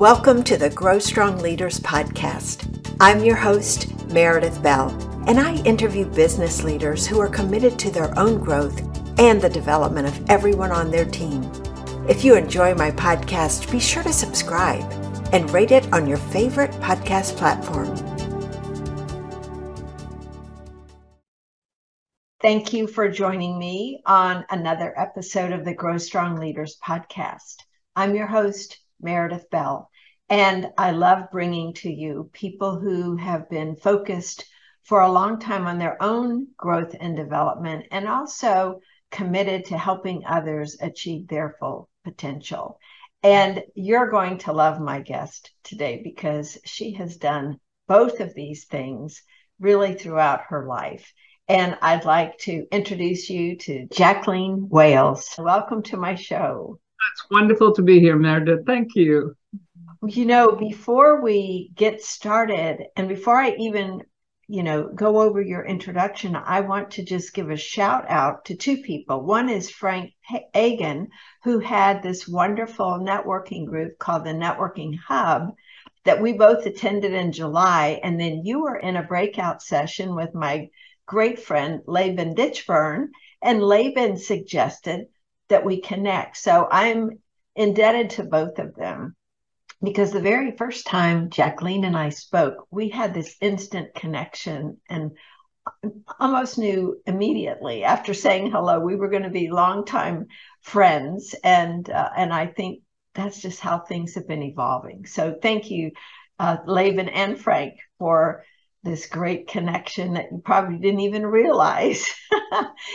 Welcome to the Grow Strong Leaders podcast. I'm your host, Meredith Bell, and I interview business leaders who are committed to their own growth and the development of everyone on their team. If you enjoy my podcast, be sure to subscribe and rate it on your favorite podcast platform. Thank you for joining me on another episode of the Grow Strong Leaders podcast. I'm your host, Meredith Bell, and I love bringing to you people who have been focused for a long time on their own growth and development and also committed to helping others achieve their full potential. And you're going to love my guest today because she has done both of these things really throughout her life. And I'd like to introduce you to Jacqueline Wales. Welcome to my show. It's wonderful to be here, Meredith. Thank you. You know, before we get started, and before I even, you know, go over your introduction, I want to just give a shout out to two people. One is Frank Agin, who had this wonderful networking group called the Networking Hub that we both attended in July. And then you were in a breakout session with my great friend Laban Ditchburn, and Laban suggested that we connect. So I'm indebted to both of them because the very first time Jacqueline and I spoke, we had this instant connection and almost knew immediately after saying hello we were going to be longtime friends and uh, and I think that's just how things have been evolving. So thank you, uh, Laban and Frank, for this great connection that you probably didn't even realize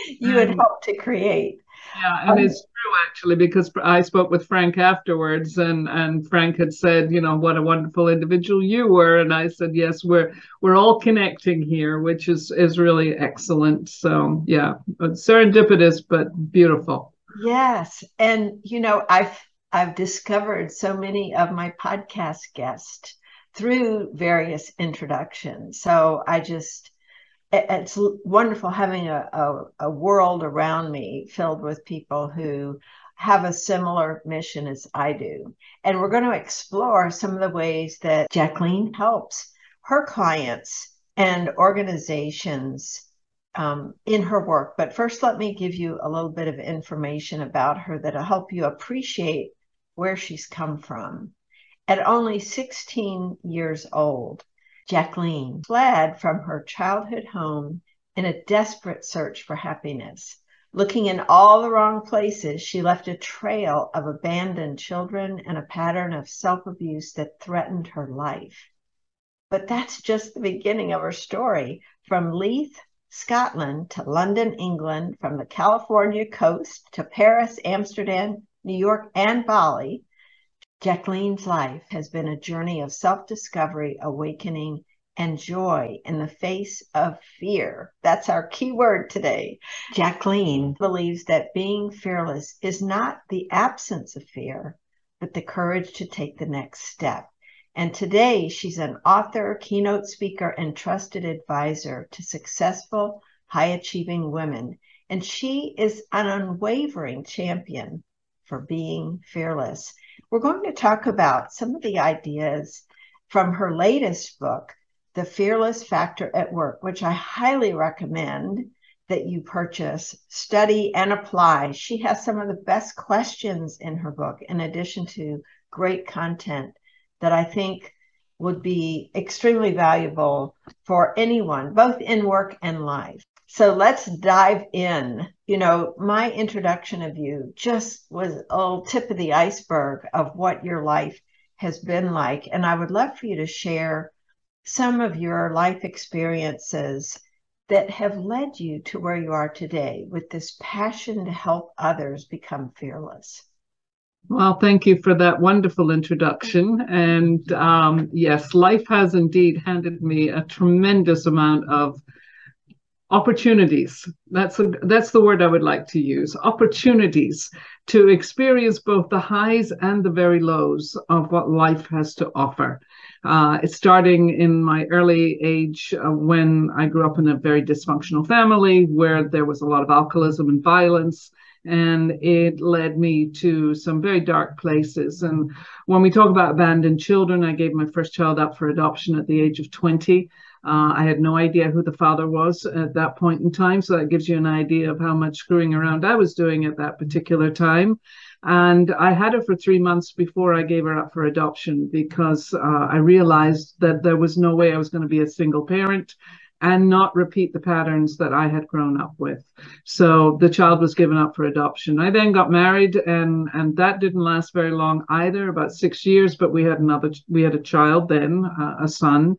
you mm. had helped to create. Yeah, and um, it's true actually because I spoke with Frank afterwards, and and Frank had said, you know, what a wonderful individual you were, and I said, yes, we're we're all connecting here, which is is really excellent. So yeah, serendipitous but beautiful. Yes, and you know, I've I've discovered so many of my podcast guests through various introductions. So I just, it's wonderful having a, a, a, world around me filled with people who have a similar mission as I do. And we're going to explore some of the ways that Jacqueline helps her clients and organizations um, in her work. But first, let me give you a little bit of information about her that'll help you appreciate where she's come from. At only 16 years old, Jacqueline fled from her childhood home in a desperate search for happiness. Looking in all the wrong places, she left a trail of abandoned children and a pattern of self abuse that threatened her life. But that's just the beginning of her story. From Leith, Scotland to London, England, from the California coast to Paris, Amsterdam, New York, and Bali, Jacqueline's life has been a journey of self discovery, awakening, and joy in the face of fear. That's our key word today. Jacqueline believes that being fearless is not the absence of fear, but the courage to take the next step. And today she's an author, keynote speaker, and trusted advisor to successful, high achieving women. And she is an unwavering champion for being fearless. We're going to talk about some of the ideas from her latest book, The Fearless Factor at Work, which I highly recommend that you purchase, study, and apply. She has some of the best questions in her book, in addition to great content that I think would be extremely valuable for anyone, both in work and life. So let's dive in. You know, my introduction of you just was a little tip of the iceberg of what your life has been like. And I would love for you to share some of your life experiences that have led you to where you are today with this passion to help others become fearless. Well, thank you for that wonderful introduction. And um, yes, life has indeed handed me a tremendous amount of opportunities that's a, that's the word i would like to use opportunities to experience both the highs and the very lows of what life has to offer uh, it's starting in my early age uh, when i grew up in a very dysfunctional family where there was a lot of alcoholism and violence and it led me to some very dark places. And when we talk about abandoned children, I gave my first child up for adoption at the age of 20. Uh, I had no idea who the father was at that point in time. So that gives you an idea of how much screwing around I was doing at that particular time. And I had her for three months before I gave her up for adoption because uh, I realized that there was no way I was going to be a single parent and not repeat the patterns that I had grown up with. So the child was given up for adoption. I then got married and and that didn't last very long either, about 6 years, but we had another we had a child then, uh, a son,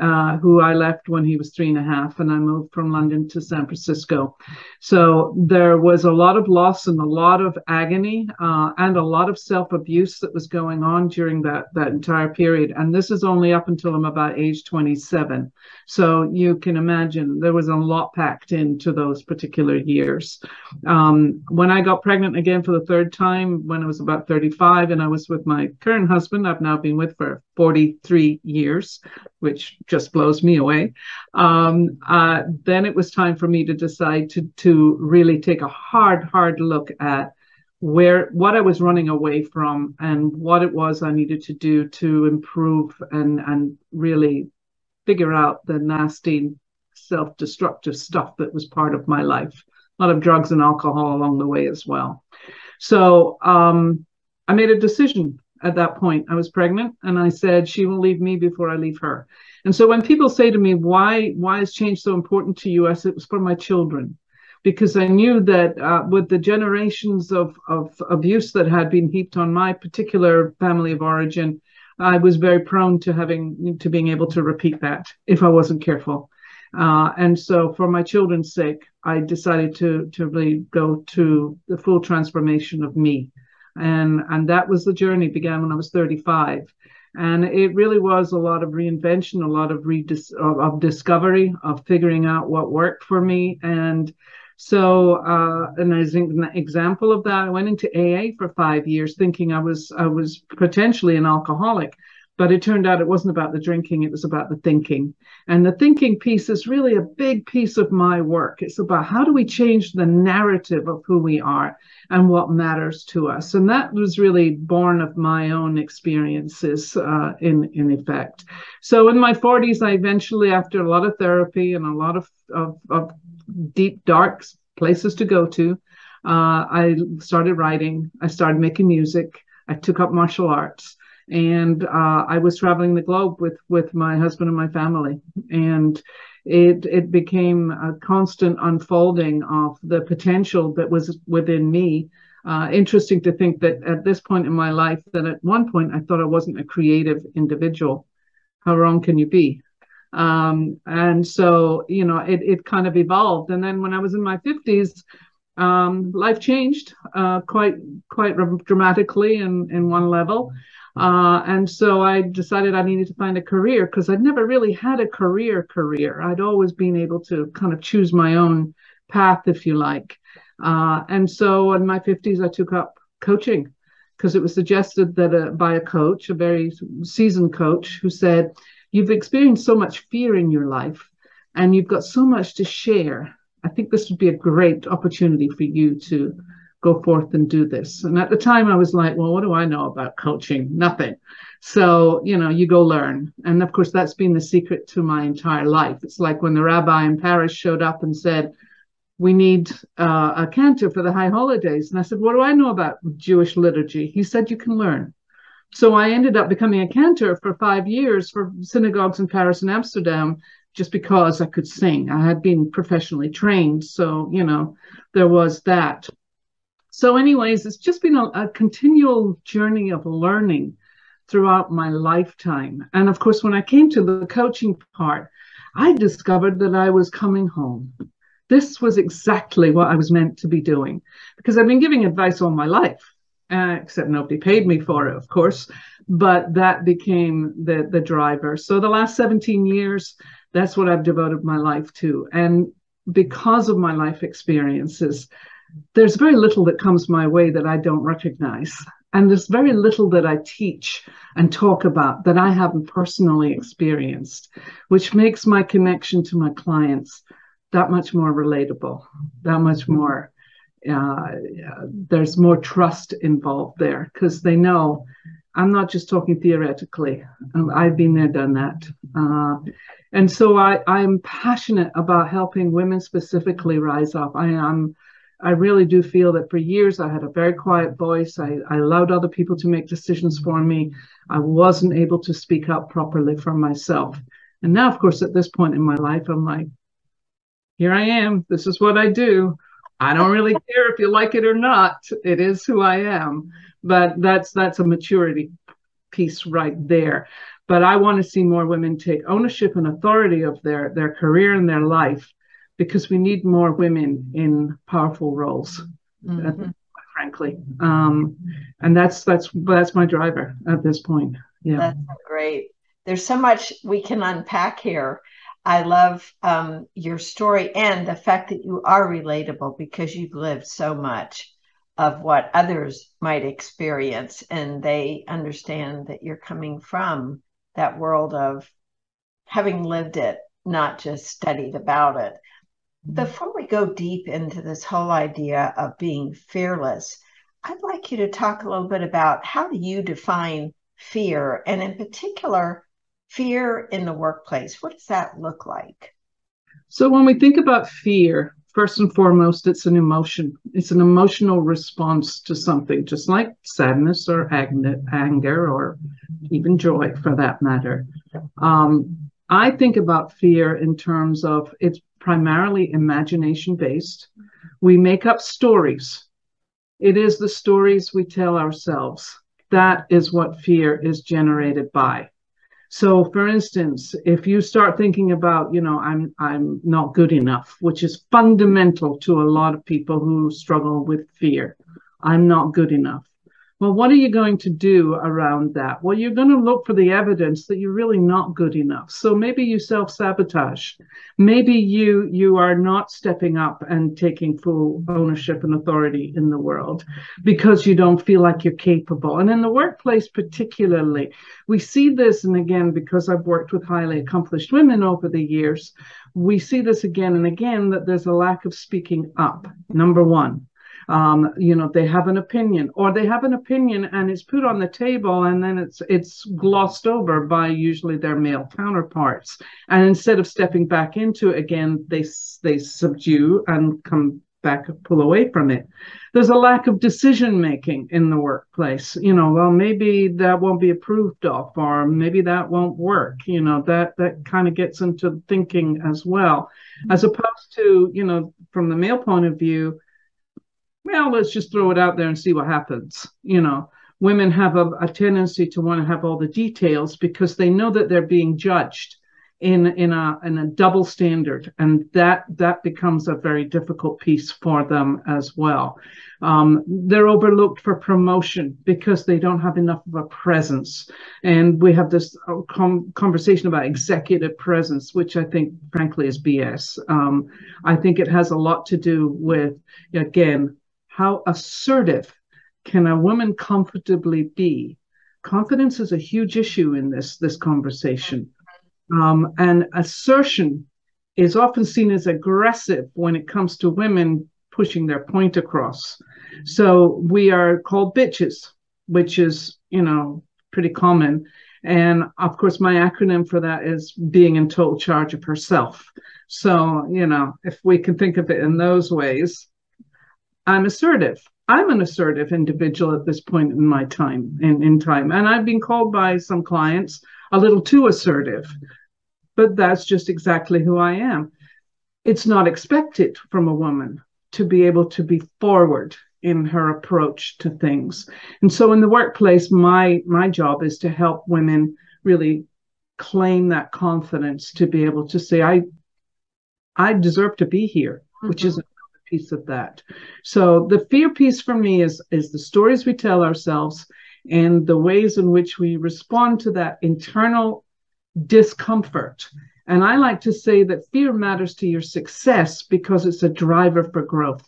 uh, who I left when he was three and a half and I moved from London to San Francisco. So there was a lot of loss and a lot of agony uh, and a lot of self-abuse that was going on during that that entire period. And this is only up until I'm about age 27. So you can imagine there was a lot packed into those particular years. Um, when I got pregnant again for the third time, when I was about 35, and I was with my current husband, I've now been with for 43 years, which just blows me away. Um, uh, then it was time for me to decide to to really take a hard, hard look at where what I was running away from and what it was I needed to do to improve and and really figure out the nasty self-destructive stuff that was part of my life. A lot of drugs and alcohol along the way as well. So um, I made a decision at that point. I was pregnant, and I said she will leave me before I leave her. And so when people say to me, "Why why is change so important to you?" I said it was for my children because I knew that uh, with the generations of, of abuse that had been heaped on my particular family of origin, I was very prone to having to being able to repeat that if I wasn't careful. Uh, and so, for my children's sake, I decided to to really go to the full transformation of me, and and that was the journey. Began when I was 35, and it really was a lot of reinvention, a lot of redis- of, of discovery, of figuring out what worked for me, and so, uh, and as an example of that, I went into AA for five years, thinking I was I was potentially an alcoholic, but it turned out it wasn't about the drinking; it was about the thinking. And the thinking piece is really a big piece of my work. It's about how do we change the narrative of who we are and what matters to us. And that was really born of my own experiences uh, in in effect. So in my 40s, I eventually, after a lot of therapy and a lot of, of, of deep, dark places to go to. Uh, I started writing. I started making music. I took up martial arts, and uh, I was traveling the globe with with my husband and my family. And it it became a constant unfolding of the potential that was within me. Uh, interesting to think that at this point in my life, that at one point I thought I wasn't a creative individual. How wrong can you be? Um, and so, you know, it, it kind of evolved. And then when I was in my 50s, um, life changed uh, quite quite dramatically in, in one level. Uh, and so I decided I needed to find a career because I'd never really had a career career. I'd always been able to kind of choose my own path, if you like. Uh, and so in my 50s, I took up coaching because it was suggested that uh, by a coach, a very seasoned coach, who said, You've experienced so much fear in your life and you've got so much to share. I think this would be a great opportunity for you to go forth and do this. And at the time, I was like, well, what do I know about coaching? Nothing. So, you know, you go learn. And of course, that's been the secret to my entire life. It's like when the rabbi in Paris showed up and said, we need uh, a cantor for the high holidays. And I said, what do I know about Jewish liturgy? He said, you can learn. So I ended up becoming a cantor for five years for synagogues in Paris and Amsterdam just because I could sing. I had been professionally trained. So, you know, there was that. So, anyways, it's just been a, a continual journey of learning throughout my lifetime. And of course, when I came to the coaching part, I discovered that I was coming home. This was exactly what I was meant to be doing because I've been giving advice all my life uh, except nobody paid me for it, of course. But that became the the driver. So the last 17 years, that's what I've devoted my life to. And because of my life experiences, there's very little that comes my way that I don't recognize. And there's very little that I teach and talk about that I haven't personally experienced, which makes my connection to my clients that much more relatable, that much more uh, there's more trust involved there because they know I'm not just talking theoretically. I've been there, done that. Uh, and so I, I'm passionate about helping women specifically rise up. I am. I really do feel that for years I had a very quiet voice. I, I allowed other people to make decisions for me. I wasn't able to speak up properly for myself. And now, of course, at this point in my life, I'm like, here I am. This is what I do. I don't really care if you like it or not. It is who I am. But that's that's a maturity piece right there. But I want to see more women take ownership and authority of their their career and their life because we need more women in powerful roles. Mm-hmm. frankly, um, and that's that's that's my driver at this point. Yeah, that's great. There's so much we can unpack here. I love um, your story and the fact that you are relatable because you've lived so much of what others might experience and they understand that you're coming from that world of having lived it, not just studied about it. Before we go deep into this whole idea of being fearless, I'd like you to talk a little bit about how do you define fear and in particular fear in the workplace. What does that look like? So, when we think about fear, first and foremost, it's an emotion. It's an emotional response to something, just like sadness or anger or even joy for that matter. Um, I think about fear in terms of it's primarily imagination based. We make up stories. It is the stories we tell ourselves. That is what fear is generated by. So for instance, if you start thinking about, you know, I'm I'm not good enough, which is fundamental to a lot of people who struggle with fear. I'm not good enough. Well, what are you going to do around that? Well, you're going to look for the evidence that you're really not good enough. So maybe you self-sabotage. Maybe you you are not stepping up and taking full ownership and authority in the world because you don't feel like you're capable. And in the workplace particularly, we see this and again because I've worked with highly accomplished women over the years, we see this again and again that there's a lack of speaking up. Number 1 um, you know they have an opinion or they have an opinion and it's put on the table and then it's it's glossed over by usually their male counterparts. And instead of stepping back into it again they they subdue and come back pull away from it. There's a lack of decision making in the workplace you know well maybe that won't be approved of or maybe that won't work you know that that kind of gets into thinking as well. As opposed to you know from the male point of view well, let's just throw it out there and see what happens. You know, women have a, a tendency to want to have all the details because they know that they're being judged in in a in a double standard and that that becomes a very difficult piece for them as well. Um, they're overlooked for promotion because they don't have enough of a presence. And we have this uh, com- conversation about executive presence which i think frankly is bs um, i think it has a lot to do with again how assertive can a woman comfortably be? Confidence is a huge issue in this this conversation, um, and assertion is often seen as aggressive when it comes to women pushing their point across. So we are called bitches, which is you know pretty common. And of course, my acronym for that is being in total charge of herself. So, you know, if we can think of it in those ways, I'm assertive. I'm an assertive individual at this point in my time in, in time. And I've been called by some clients a little too assertive, but that's just exactly who I am. It's not expected from a woman to be able to be forward in her approach to things. And so in the workplace, my my job is to help women really claim that confidence to be able to say, I I deserve to be here, mm-hmm. which is piece of that. So the fear piece for me is is the stories we tell ourselves and the ways in which we respond to that internal discomfort. And I like to say that fear matters to your success because it's a driver for growth.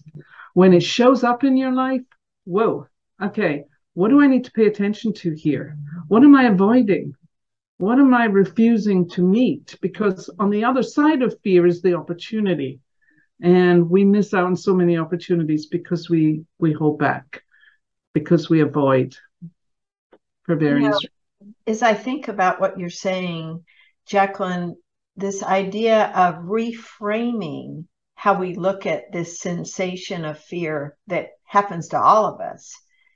When it shows up in your life, whoa, okay, what do I need to pay attention to here? What am I avoiding? What am I refusing to meet? Because on the other side of fear is the opportunity and we miss out on so many opportunities because we we hold back because we avoid for various you know, as i think about what you're saying jacqueline this idea of reframing how we look at this sensation of fear that happens to all of us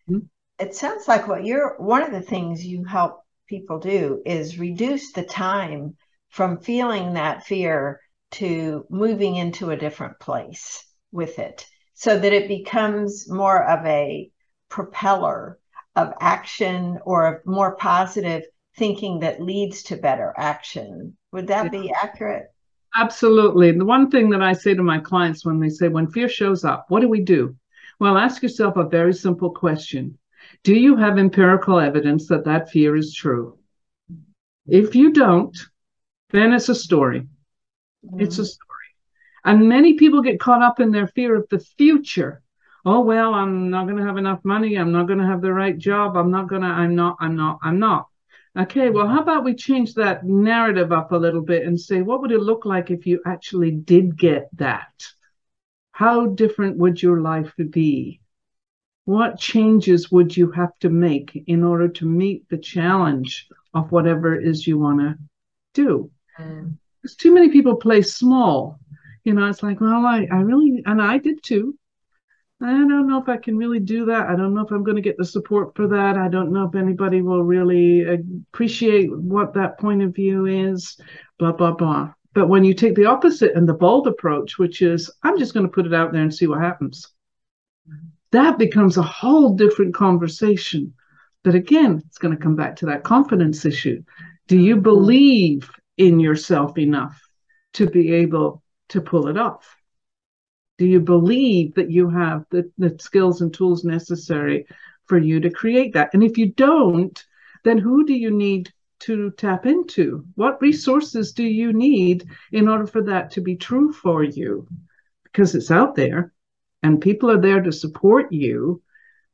mm-hmm. it sounds like what you're one of the things you help people do is reduce the time from feeling that fear to moving into a different place with it so that it becomes more of a propeller of action or of more positive thinking that leads to better action. Would that be accurate? Absolutely. The one thing that I say to my clients when they say, when fear shows up, what do we do? Well, ask yourself a very simple question Do you have empirical evidence that that fear is true? If you don't, then it's a story. Mm-hmm. It's a mm-hmm. story. And many people get caught up in their fear of the future. Oh, well, I'm not going to have enough money. I'm not going to have the right job. I'm not going to, I'm not, I'm not, I'm not. Okay, well, how about we change that narrative up a little bit and say, what would it look like if you actually did get that? How different would your life be? What changes would you have to make in order to meet the challenge of whatever it is you want to do? Mm. Because too many people play small. You know, it's like, well, I, I really, and I did too. I don't know if I can really do that. I don't know if I'm going to get the support for that. I don't know if anybody will really appreciate what that point of view is, blah, blah, blah. But when you take the opposite and the bold approach, which is, I'm just going to put it out there and see what happens, that becomes a whole different conversation. But again, it's going to come back to that confidence issue. Do you believe in yourself enough to be able to pull it off? Do you believe that you have the, the skills and tools necessary for you to create that? And if you don't, then who do you need to tap into? What resources do you need in order for that to be true for you? Because it's out there and people are there to support you.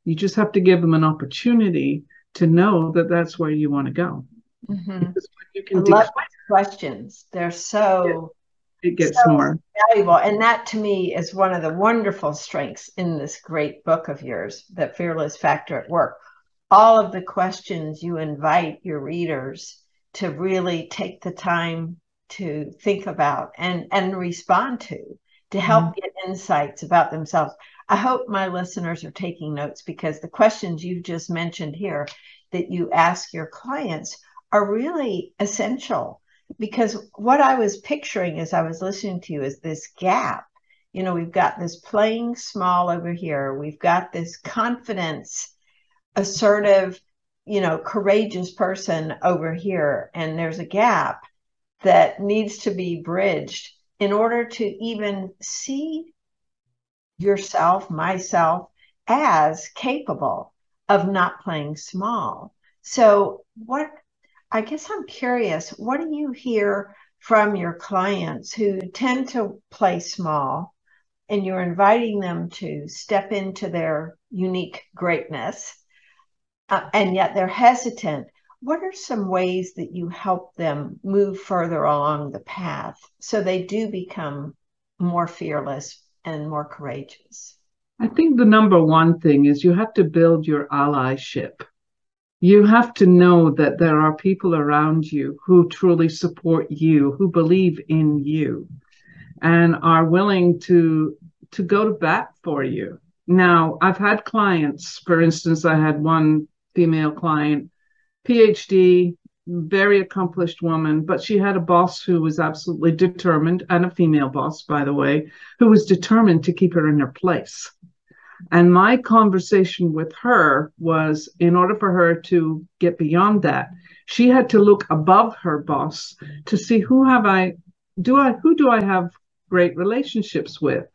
You just have to give them an opportunity to know that that's where you want to go. Mm-hmm. You can I love questions. They're so it gets so more valuable. And that to me is one of the wonderful strengths in this great book of yours, The Fearless Factor at Work. All of the questions you invite your readers to really take the time to think about and, and respond to, to help mm-hmm. get insights about themselves. I hope my listeners are taking notes because the questions you just mentioned here that you ask your clients are really essential because what I was picturing as I was listening to you is this gap. You know, we've got this playing small over here. We've got this confidence, assertive, you know, courageous person over here. And there's a gap that needs to be bridged in order to even see yourself, myself, as capable of not playing small. So, what I guess I'm curious, what do you hear from your clients who tend to play small and you're inviting them to step into their unique greatness uh, and yet they're hesitant? What are some ways that you help them move further along the path so they do become more fearless and more courageous? I think the number one thing is you have to build your allyship you have to know that there are people around you who truly support you, who believe in you, and are willing to to go to bat for you. Now, I've had clients, for instance, I had one female client, PhD, very accomplished woman, but she had a boss who was absolutely determined, and a female boss, by the way, who was determined to keep her in her place. And my conversation with her was in order for her to get beyond that, she had to look above her boss to see who have I do I who do I have great relationships with?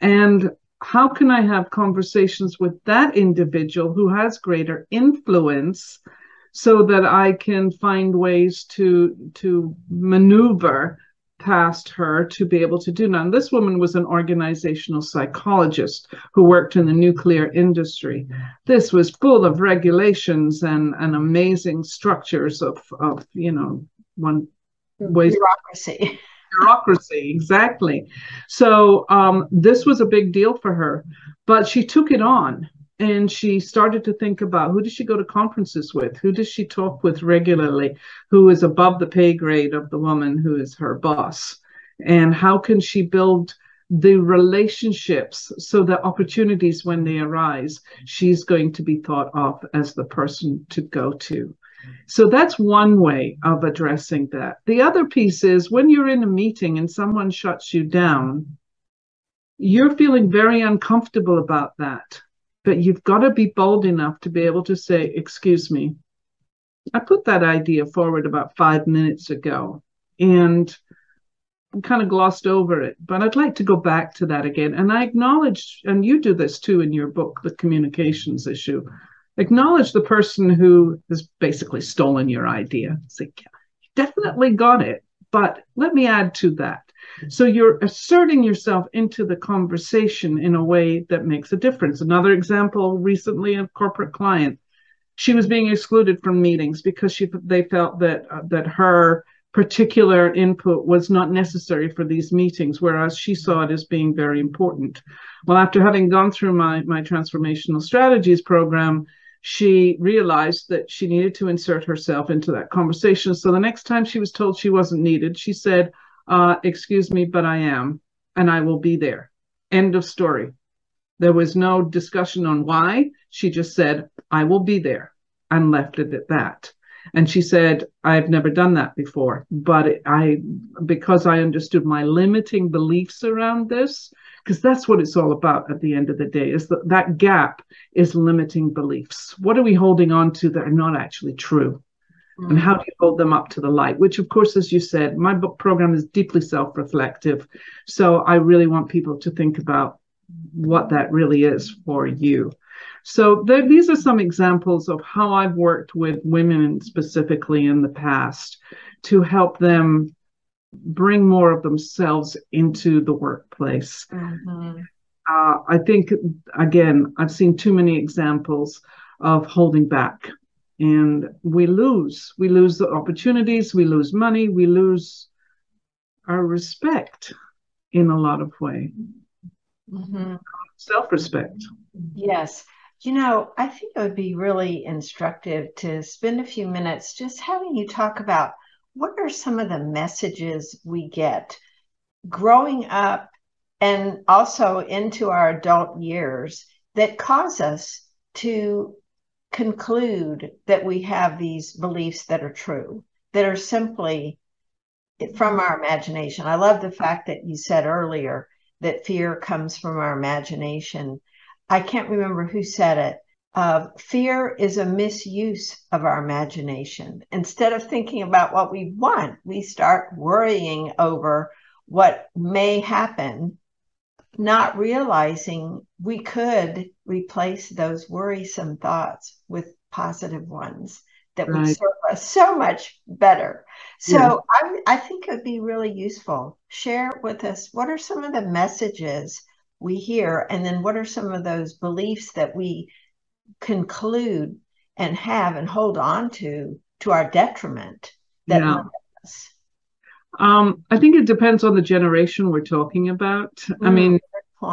And how can I have conversations with that individual who has greater influence so that I can find ways to to maneuver past her to be able to do now. This woman was an organizational psychologist who worked in the nuclear industry. This was full of regulations and, and amazing structures of, of you know, one way bureaucracy. bureaucracy exactly so um, this was a big deal for her but she took it on and she started to think about who does she go to conferences with? Who does she talk with regularly? Who is above the pay grade of the woman who is her boss? And how can she build the relationships so that opportunities when they arise she's going to be thought of as the person to go to? So that's one way of addressing that. The other piece is when you're in a meeting and someone shuts you down you're feeling very uncomfortable about that but you've got to be bold enough to be able to say excuse me i put that idea forward about five minutes ago and kind of glossed over it, but I'd like to go back to that again. And I acknowledge, and you do this too in your book, The Communications Issue, acknowledge the person who has basically stolen your idea. Say, yeah, you definitely got it, but let me add to that. So you're asserting yourself into the conversation in a way that makes a difference. Another example recently, a corporate client, she was being excluded from meetings because she they felt that uh, that her particular input was not necessary for these meetings, whereas she saw it as being very important. Well, after having gone through my, my transformational strategies program, she realized that she needed to insert herself into that conversation. So the next time she was told she wasn't needed, she said, uh, Excuse me, but I am, and I will be there. End of story. There was no discussion on why. She just said, I will be there, and left it at that. And she said, I've never done that before, but I, because I understood my limiting beliefs around this, because that's what it's all about at the end of the day, is that that gap is limiting beliefs. What are we holding on to that are not actually true? Mm-hmm. And how do you hold them up to the light? Which, of course, as you said, my book program is deeply self reflective. So I really want people to think about what that really is for you. So these are some examples of how I've worked with women specifically in the past to help them bring more of themselves into the workplace. Mm-hmm. Uh, I think, again, I've seen too many examples of holding back. And we lose. We lose the opportunities, we lose money, we lose our respect in a lot of way. Mm-hmm. Self respect. Yes. You know, I think it would be really instructive to spend a few minutes just having you talk about what are some of the messages we get growing up and also into our adult years that cause us to conclude that we have these beliefs that are true, that are simply from our imagination. I love the fact that you said earlier that fear comes from our imagination. I can't remember who said it. Uh, fear is a misuse of our imagination. Instead of thinking about what we want, we start worrying over what may happen, not realizing we could replace those worrisome thoughts with positive ones that right. would serve us so much better. So yeah. I, I think it would be really useful. Share with us what are some of the messages we hear and then what are some of those beliefs that we conclude and have and hold on to to our detriment that yeah. Um, I think it depends on the generation we're talking about. Mm, I mean,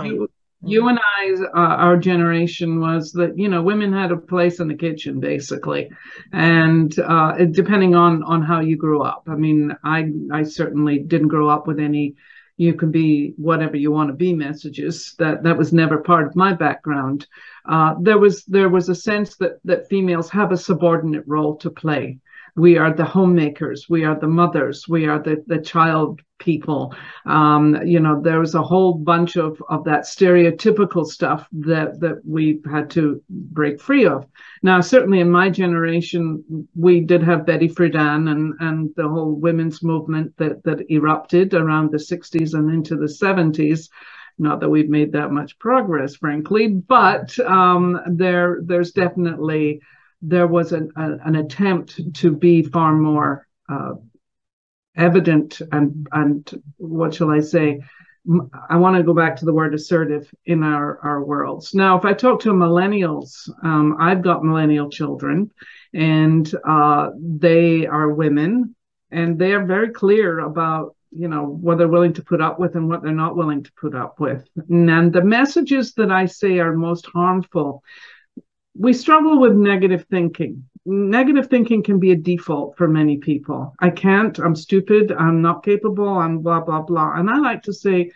you, you, mm. and I, uh, our generation was that you know women had a place in the kitchen basically, and uh, depending on on how you grew up. I mean, I I certainly didn't grow up with any you can be whatever you want to be messages that that was never part of my background uh, there was there was a sense that that females have a subordinate role to play we are the homemakers. We are the mothers. We are the, the child people. Um, you know there was a whole bunch of, of that stereotypical stuff that that we had to break free of. Now certainly in my generation we did have betty friedan and and the whole women's movement that that erupted around the 60s and into the 70s not that we've made that much progress frankly but um, there there's definitely there was an, a, an attempt to be far more uh, evident and and what shall I say? I want to go back to the word assertive in our our worlds. Now, if I talk to millennials, um, I've got millennial children, and uh, they are women, and they are very clear about you know, what they're willing to put up with and what they're not willing to put up with. And the messages that I say are most harmful. We struggle with negative thinking. Negative thinking can be a default for many people. I can't, I'm stupid, I'm not capable, I'm blah, blah, blah. And I like to say,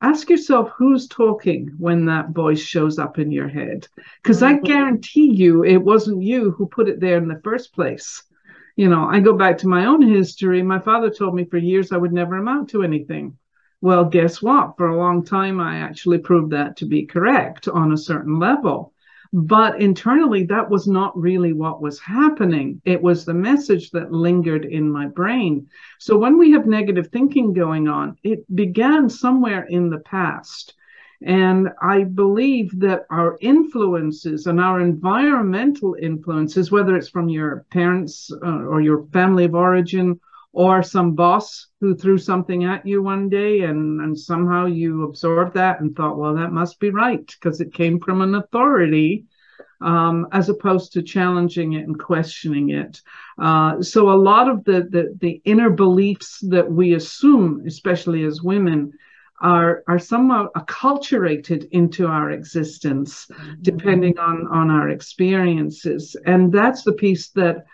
ask yourself who's talking when that voice shows up in your head. Because mm-hmm. I guarantee you it wasn't you who put it there in the first place you know, I go back to my own history. My father told me for years I would never amount to anything. Well, guess what? For a long time, I actually proved that to be correct on a certain level. But internally, that was not really what was happening. It was the message that lingered in my brain. So when we have negative thinking going on, it began somewhere in the past. And I believe that our influences and our environmental influences, whether it's from your parents uh, or your family of origin or some boss who threw something at you one day and, and somehow you absorbed that and thought, well, that must be right because it came from an authority. Um, as opposed to challenging it and questioning it. Uh, so a lot of the, the, the inner beliefs that we assume, especially as women, are are somewhat acculturated into our existence mm-hmm. depending on on our experiences and that's the piece that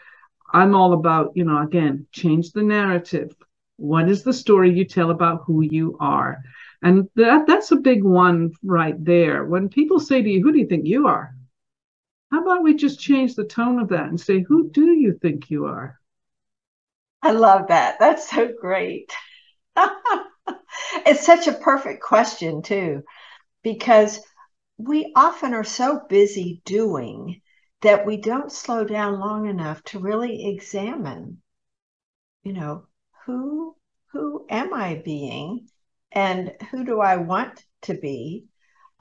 i'm all about you know again change the narrative. What is the story you tell about who you are? And that that's a big one right there. When people say to you who do you think you are? How about we just change the tone of that and say who do you think you are? I love that. That's so great. It's such a perfect question, too, because we often are so busy doing that we don't slow down long enough to really examine, you know, who who am I being and who do I want to be?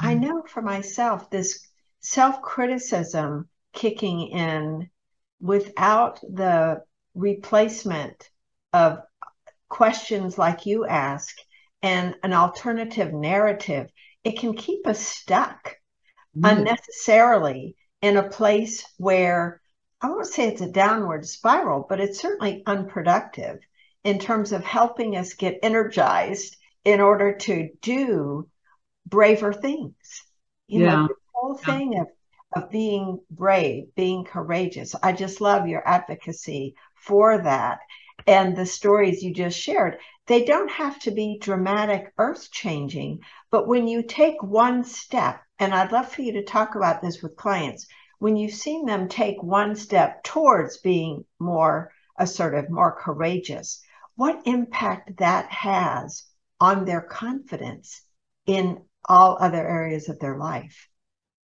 Mm-hmm. I know for myself this self-criticism kicking in without the replacement of questions like you ask and an alternative narrative, it can keep us stuck mm. unnecessarily in a place where I won't say it's a downward spiral, but it's certainly unproductive in terms of helping us get energized in order to do braver things. You yeah. know, the whole thing yeah. of of being brave, being courageous. I just love your advocacy for that and the stories you just shared, they don't have to be dramatic, earth changing. But when you take one step, and I'd love for you to talk about this with clients, when you've seen them take one step towards being more assertive, more courageous, what impact that has on their confidence in all other areas of their life?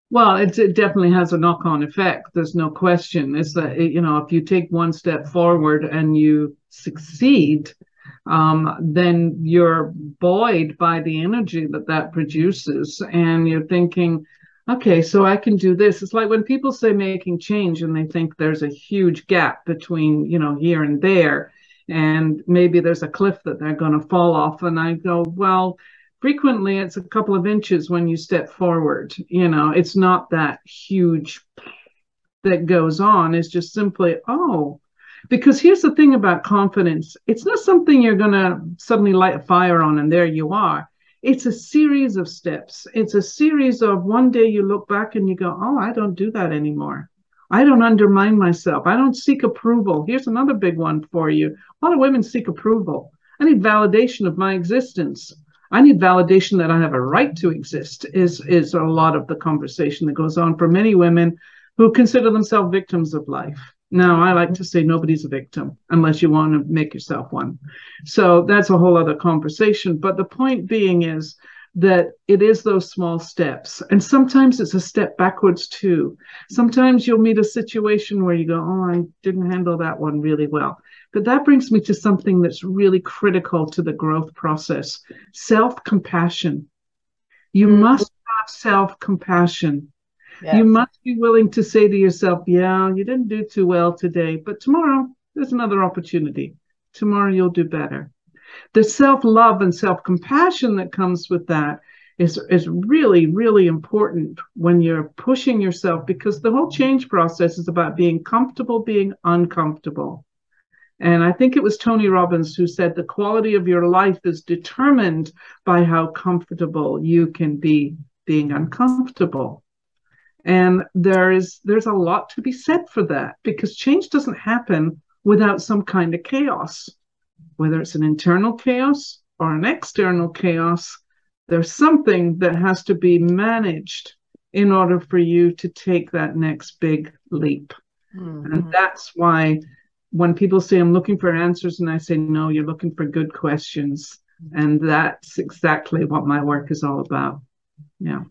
Well, it, it definitely has a knock on effect. There's no question. Is that, you know, if you take one step forward and you succeed, um, then you're buoyed by the energy that that produces. And you're thinking, okay, so I can do this. It's like when people say making change and they think there's a huge gap between, you know, here and there. And maybe there's a cliff that they're going to fall off. And I go, well, frequently it's a couple of inches when you step forward you know it's not that huge that goes on it's just simply oh because here's the thing about confidence it's not something you're going to suddenly light a fire on and there you are it's a series of steps it's a series of one day you look back and you go oh i don't do that anymore I don't undermine myself. I don't seek approval. Here's another big one for you. A lot of women seek approval. I need validation of my existence. I need validation that I have a right to exist is is a lot of the conversation that goes on for many women who consider themselves victims of life. Now, I like to say nobody's a victim unless you want to make yourself one. So that's a whole other conversation. But the point being is that it is those small steps. And sometimes it's a step backwards too. Sometimes you'll meet a situation where you go, Oh, I didn't handle that one really well. But that brings me to something that's really critical to the growth process self compassion. You mm-hmm. must have self compassion. Yes. You must be willing to say to yourself, Yeah, you didn't do too well today, but tomorrow there's another opportunity. Tomorrow you'll do better. The self love and self compassion that comes with that is, is really, really important when you're pushing yourself because the whole change process is about being comfortable being uncomfortable. And I think it was Tony Robbins who said the quality of your life is determined by how comfortable you can be being uncomfortable. And there is there's a lot to be said for that because change doesn't happen without some kind of chaos, whether it's an internal chaos or an external chaos. There's something that has to be managed in order for you to take that next big leap. Mm-hmm. And that's why when people say, I'm looking for answers, and I say, no, you're looking for good questions. And that's exactly what my work is all about. Yeah.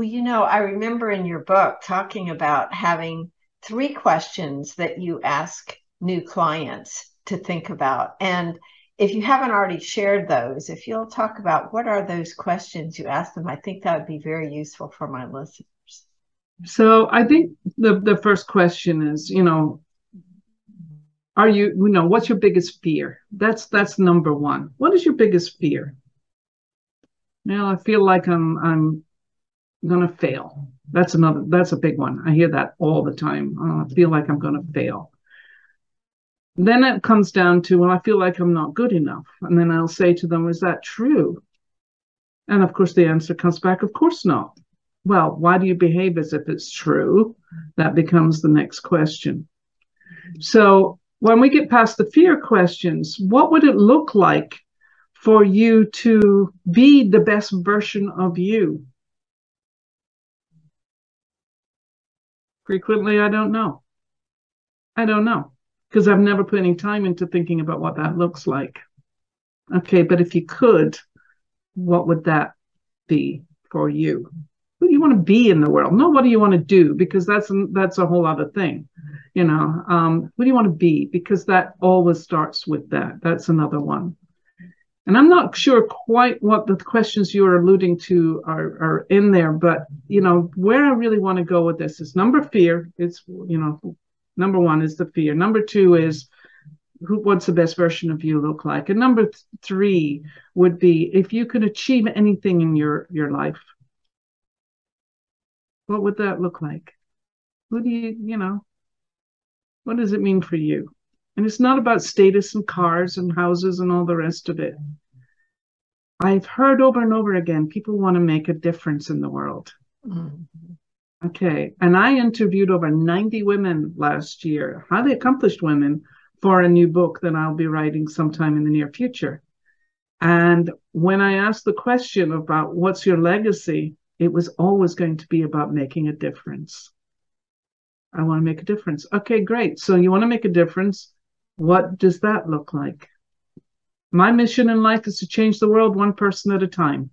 Well, you know, I remember in your book talking about having three questions that you ask new clients to think about. And if you haven't already shared those, if you'll talk about what are those questions you ask them, I think that would be very useful for my listeners. So I think the the first question is, you know, are you, you know, what's your biggest fear? That's that's number one. What is your biggest fear? Well, I feel like I'm I'm gonna fail. That's another that's a big one. I hear that all the time. Oh, I feel like I'm gonna fail then it comes down to, well, I feel like I'm not good enough. And then I'll say to them, is that true? And of course, the answer comes back, of course not. Well, why do you behave as if it's true? That becomes the next question. So when we get past the fear questions, what would it look like for you to be the best version of you? Frequently, I don't know. I don't know because I've never put any time into thinking about what that looks like. Okay, but if you could, what would that be for you? Who do you want to be in the world? Not what do you want to do, because that's that's a whole other thing. You know, um, who do you want to be? Because that always starts with that. That's another one. And I'm not sure quite what the questions you're alluding to are, are in there, but you know, where I really want to go with this is number fear. It's you know, Number one is the fear. Number two is who, what's the best version of you look like? And number th- three would be if you could achieve anything in your, your life, what would that look like? Who do you, you know, what does it mean for you? And it's not about status and cars and houses and all the rest of it. I've heard over and over again people want to make a difference in the world. Mm-hmm. Okay. And I interviewed over 90 women last year, highly accomplished women, for a new book that I'll be writing sometime in the near future. And when I asked the question about what's your legacy, it was always going to be about making a difference. I want to make a difference. Okay, great. So you want to make a difference. What does that look like? My mission in life is to change the world one person at a time.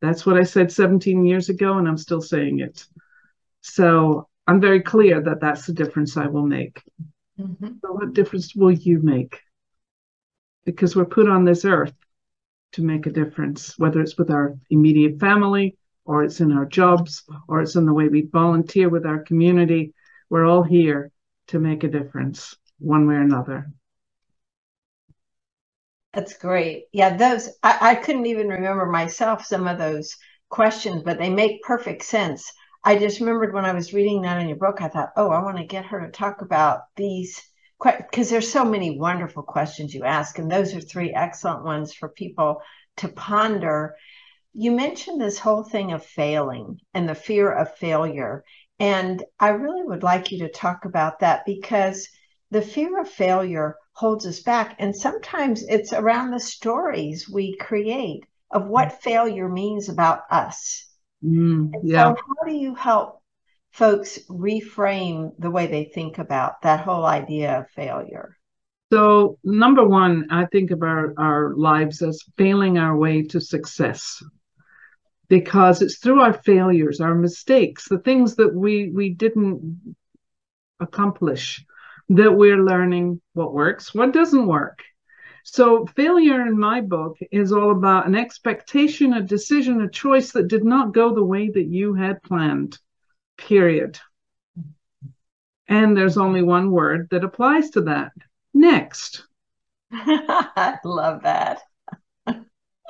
That's what I said 17 years ago, and I'm still saying it. So I'm very clear that that's the difference I will make. Mm-hmm. So, what difference will you make? Because we're put on this earth to make a difference, whether it's with our immediate family, or it's in our jobs, or it's in the way we volunteer with our community. We're all here to make a difference one way or another. That's great. Yeah, those I, I couldn't even remember myself some of those questions, but they make perfect sense. I just remembered when I was reading that in your book, I thought, oh, I want to get her to talk about these because there's so many wonderful questions you ask, and those are three excellent ones for people to ponder. You mentioned this whole thing of failing and the fear of failure. And I really would like you to talk about that because the fear of failure holds us back. And sometimes it's around the stories we create of what failure means about us. Mm, yeah. So, how do you help folks reframe the way they think about that whole idea of failure? So, number one, I think of our, our lives as failing our way to success because it's through our failures, our mistakes, the things that we, we didn't accomplish that we're learning what works, what doesn't work. So, failure in my book is all about an expectation, a decision, a choice that did not go the way that you had planned, period. And there's only one word that applies to that next. I love that.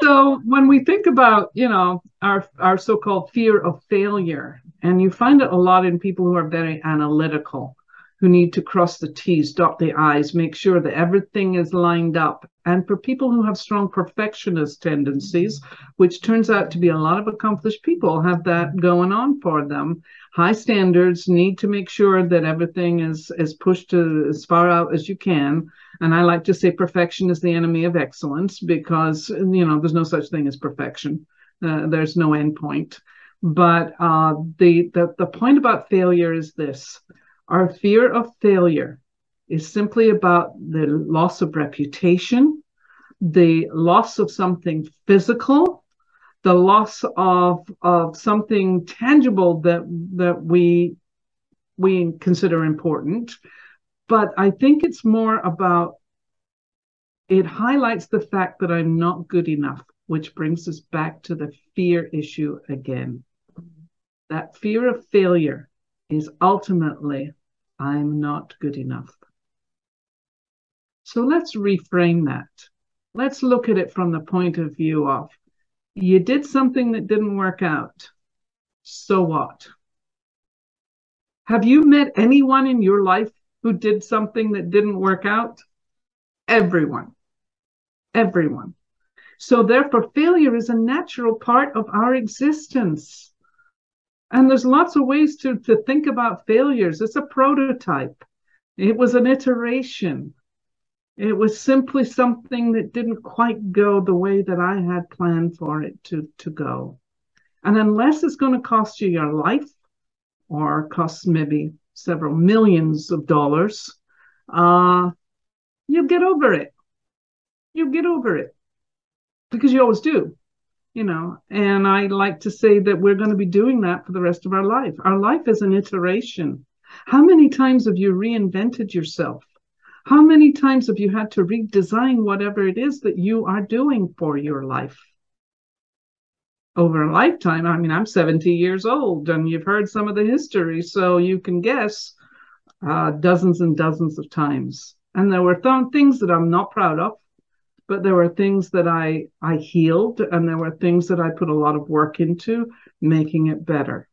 so when we think about, you know, our our so-called fear of failure, and you find it a lot in people who are very analytical, who need to cross the T's, dot the I's, make sure that everything is lined up. And for people who have strong perfectionist tendencies, which turns out to be a lot of accomplished people have that going on for them, high standards need to make sure that everything is, is pushed to as far out as you can. And I like to say perfection is the enemy of excellence because, you know, there's no such thing as perfection. Uh, there's no end point. But uh, the, the the point about failure is this: our fear of failure is simply about the loss of reputation, the loss of something physical, the loss of of something tangible that that we we consider important. But I think it's more about it highlights the fact that I'm not good enough, which brings us back to the fear issue again that fear of failure is ultimately, I'm not good enough. So let's reframe that. Let's look at it from the point of view of you did something that didn't work out. So what? Have you met anyone in your life who did something that didn't work out? Everyone. Everyone. So, therefore, failure is a natural part of our existence. And there's lots of ways to, to think about failures. It's a prototype, it was an iteration. It was simply something that didn't quite go the way that I had planned for it to, to go. And unless it's going to cost you your life or cost maybe several millions of dollars, uh, you'll get over it. You'll get over it because you always do you know and i like to say that we're going to be doing that for the rest of our life. Our life is an iteration. How many times have you reinvented yourself? How many times have you had to redesign whatever it is that you are doing for your life? Over a lifetime i mean i'm 70 years old and you've heard some of the history so you can guess uh, dozens and dozens of times. And there were th- things that i'm not proud of but there were things that I I healed and there were things that I put a lot of work into making it better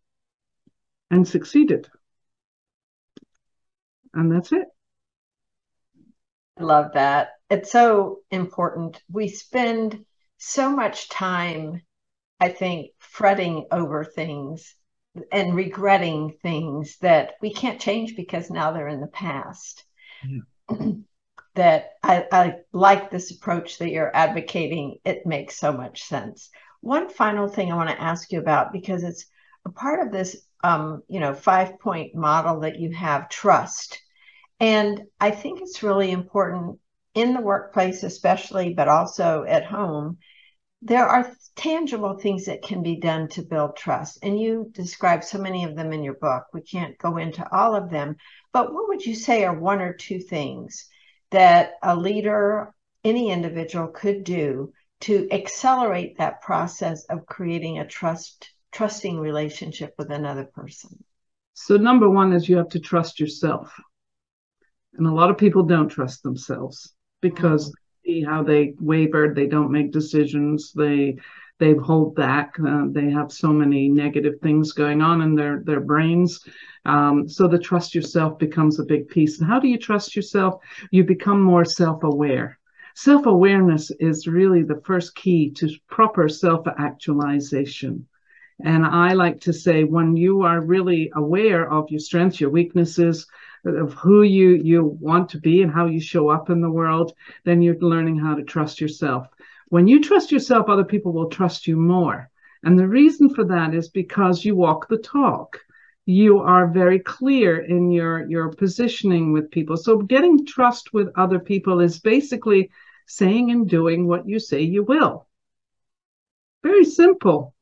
and succeeded. And that's it. I love that. It's so important. We spend so much time, I think, fretting over things and regretting things that we can't change because now they're in the past. Yeah. that I, I like this approach that you're advocating. It makes so much sense. One final thing I want to ask you about because it's a part of this, um, you know, five point model that you have trust. And I think it's really important in the workplace, especially, but also at home. There are tangible things that can be done to build trust. And you describe so many of them in your book. We can't go into all of them. But what would you say are one or two things that a leader, any individual could do to accelerate that process of creating a trust trusting relationship with another person? So number one is you have to trust yourself. And a lot of people don't trust themselves because mm-hmm. see how they wavered, they don't make decisions, they they hold back. Uh, they have so many negative things going on in their their brains. Um, so the trust yourself becomes a big piece. And how do you trust yourself? You become more self aware. Self awareness is really the first key to proper self actualization. And I like to say, when you are really aware of your strengths, your weaknesses, of who you you want to be and how you show up in the world, then you're learning how to trust yourself. When you trust yourself, other people will trust you more. And the reason for that is because you walk the talk. You are very clear in your, your positioning with people. So getting trust with other people is basically saying and doing what you say you will. Very simple.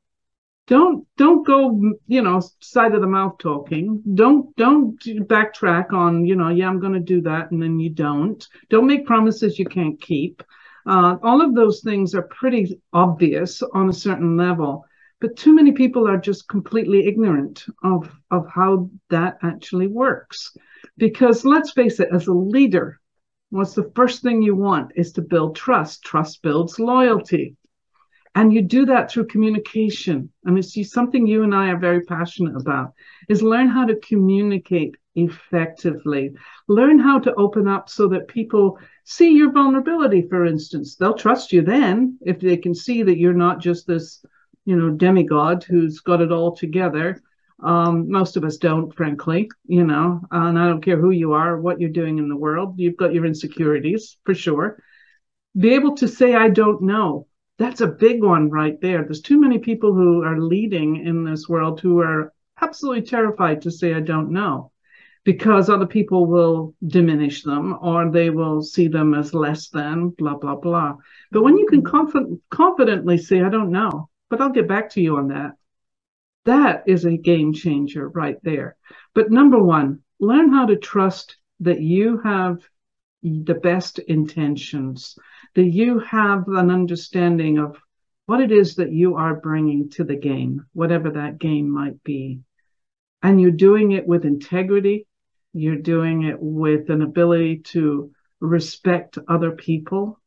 Don't don't go, you know, side of the mouth talking. Don't don't backtrack on, you know, yeah, I'm going to do that and then you don't. Don't make promises you can't keep. Uh, all of those things are pretty obvious on a certain level, but too many people are just completely ignorant of, of how that actually works. Because let's face it, as a leader, what's the first thing you want is to build trust. Trust builds loyalty. And you do that through communication. And it's something you and I are very passionate about is learn how to communicate effectively. Learn how to open up so that people see your vulnerability, for instance. They'll trust you then if they can see that you're not just this, you know, demigod who's got it all together. Um, most of us don't, frankly, you know, and I don't care who you are, what you're doing in the world. You've got your insecurities for sure. Be able to say, I don't know. That's a big one right there. There's too many people who are leading in this world who are absolutely terrified to say, I don't know, because other people will diminish them or they will see them as less than, blah, blah, blah. But when you can mm-hmm. conf- confidently say, I don't know, but I'll get back to you on that, that is a game changer right there. But number one, learn how to trust that you have the best intentions, that you have an understanding of what it is that you are bringing to the game, whatever that game might be and you're doing it with integrity. You're doing it with an ability to respect other people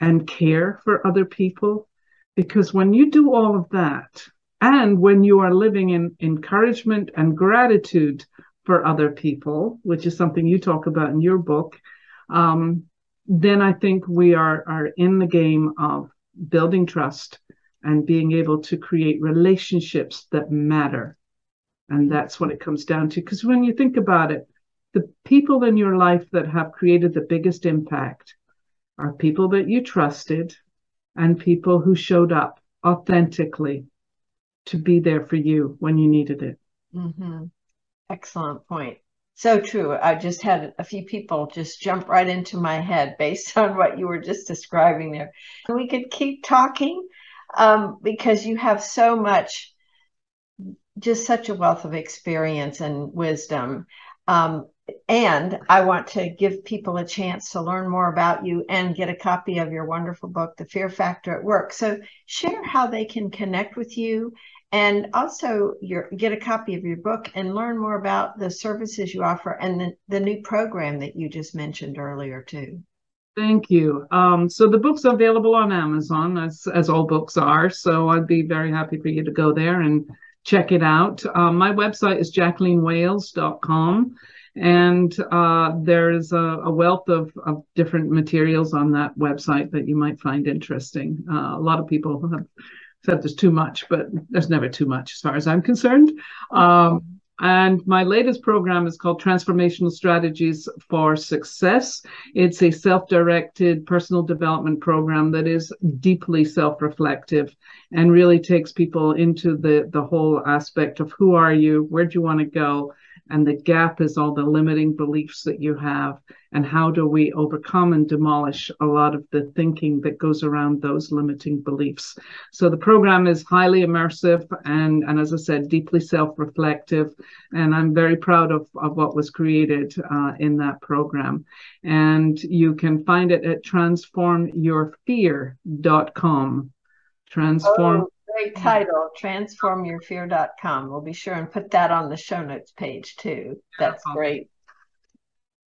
and care for other people. Because when you do all of that, and when you are living in encouragement and gratitude for other people, which is something you talk about in your book, um, then I think we are, are in the game of building trust and being able to create relationships that matter and that's what it comes down to. Because when you think about it, the people in your life that have created the biggest impact are people that you trusted and people who showed up authentically to be there for you when you needed it. Mm-hmm. Excellent point. So true. I just had a few people just jump right into my head based on what you were just describing there. We could keep talking um, because you have so much just such a wealth of experience and wisdom. Um, and I want to give people a chance to learn more about you and get a copy of your wonderful book, The Fear Factor at Work. So share how they can connect with you and also your, get a copy of your book and learn more about the services you offer and the, the new program that you just mentioned earlier too. Thank you. Um, so the book's available on Amazon, as as all books are. So I'd be very happy for you to go there and check it out. Um, my website is jacquelinewales.com. And uh, there's a, a wealth of, of, different materials on that website that you might find interesting. Uh, a lot of people have said there's too much, but there's never too much as far as I'm concerned. Um, and my latest program is called Transformational Strategies for Success. It's a self directed personal development program that is deeply self reflective and really takes people into the, the whole aspect of who are you, where do you want to go, and the gap is all the limiting beliefs that you have and how do we overcome and demolish a lot of the thinking that goes around those limiting beliefs so the program is highly immersive and and as i said deeply self-reflective and i'm very proud of, of what was created uh, in that program and you can find it at transformyourfear.com transform oh great title, transformyourfear.com. We'll be sure and put that on the show notes page too. That's great.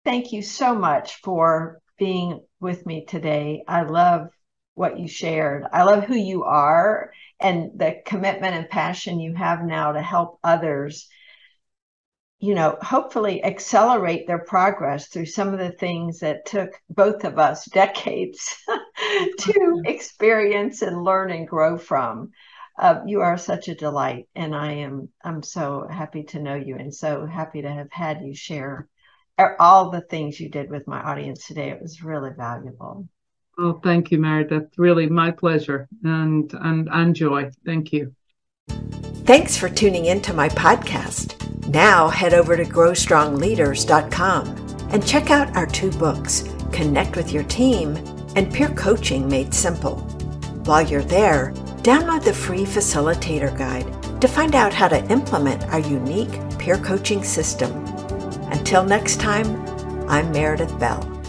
Thank you so much for being with me today. I love what you shared. I love who you are and the commitment and passion you have now to help others you know, hopefully accelerate their progress through some of the things that took both of us decades to experience and learn and grow from. Uh, you are such a delight, and I am I'm so happy to know you, and so happy to have had you share Er, all the things you did with my audience today. It was really valuable. Oh, thank you, Meredith. That's really, my pleasure, and and and joy. Thank you. Thanks for tuning in to my podcast. Now head over to growstrongleaders.com and check out our two books, Connect with Your Team and Peer Coaching Made Simple. While you're there, download the free facilitator guide to find out how to implement our unique peer coaching system. Until next time, I'm Meredith Bell.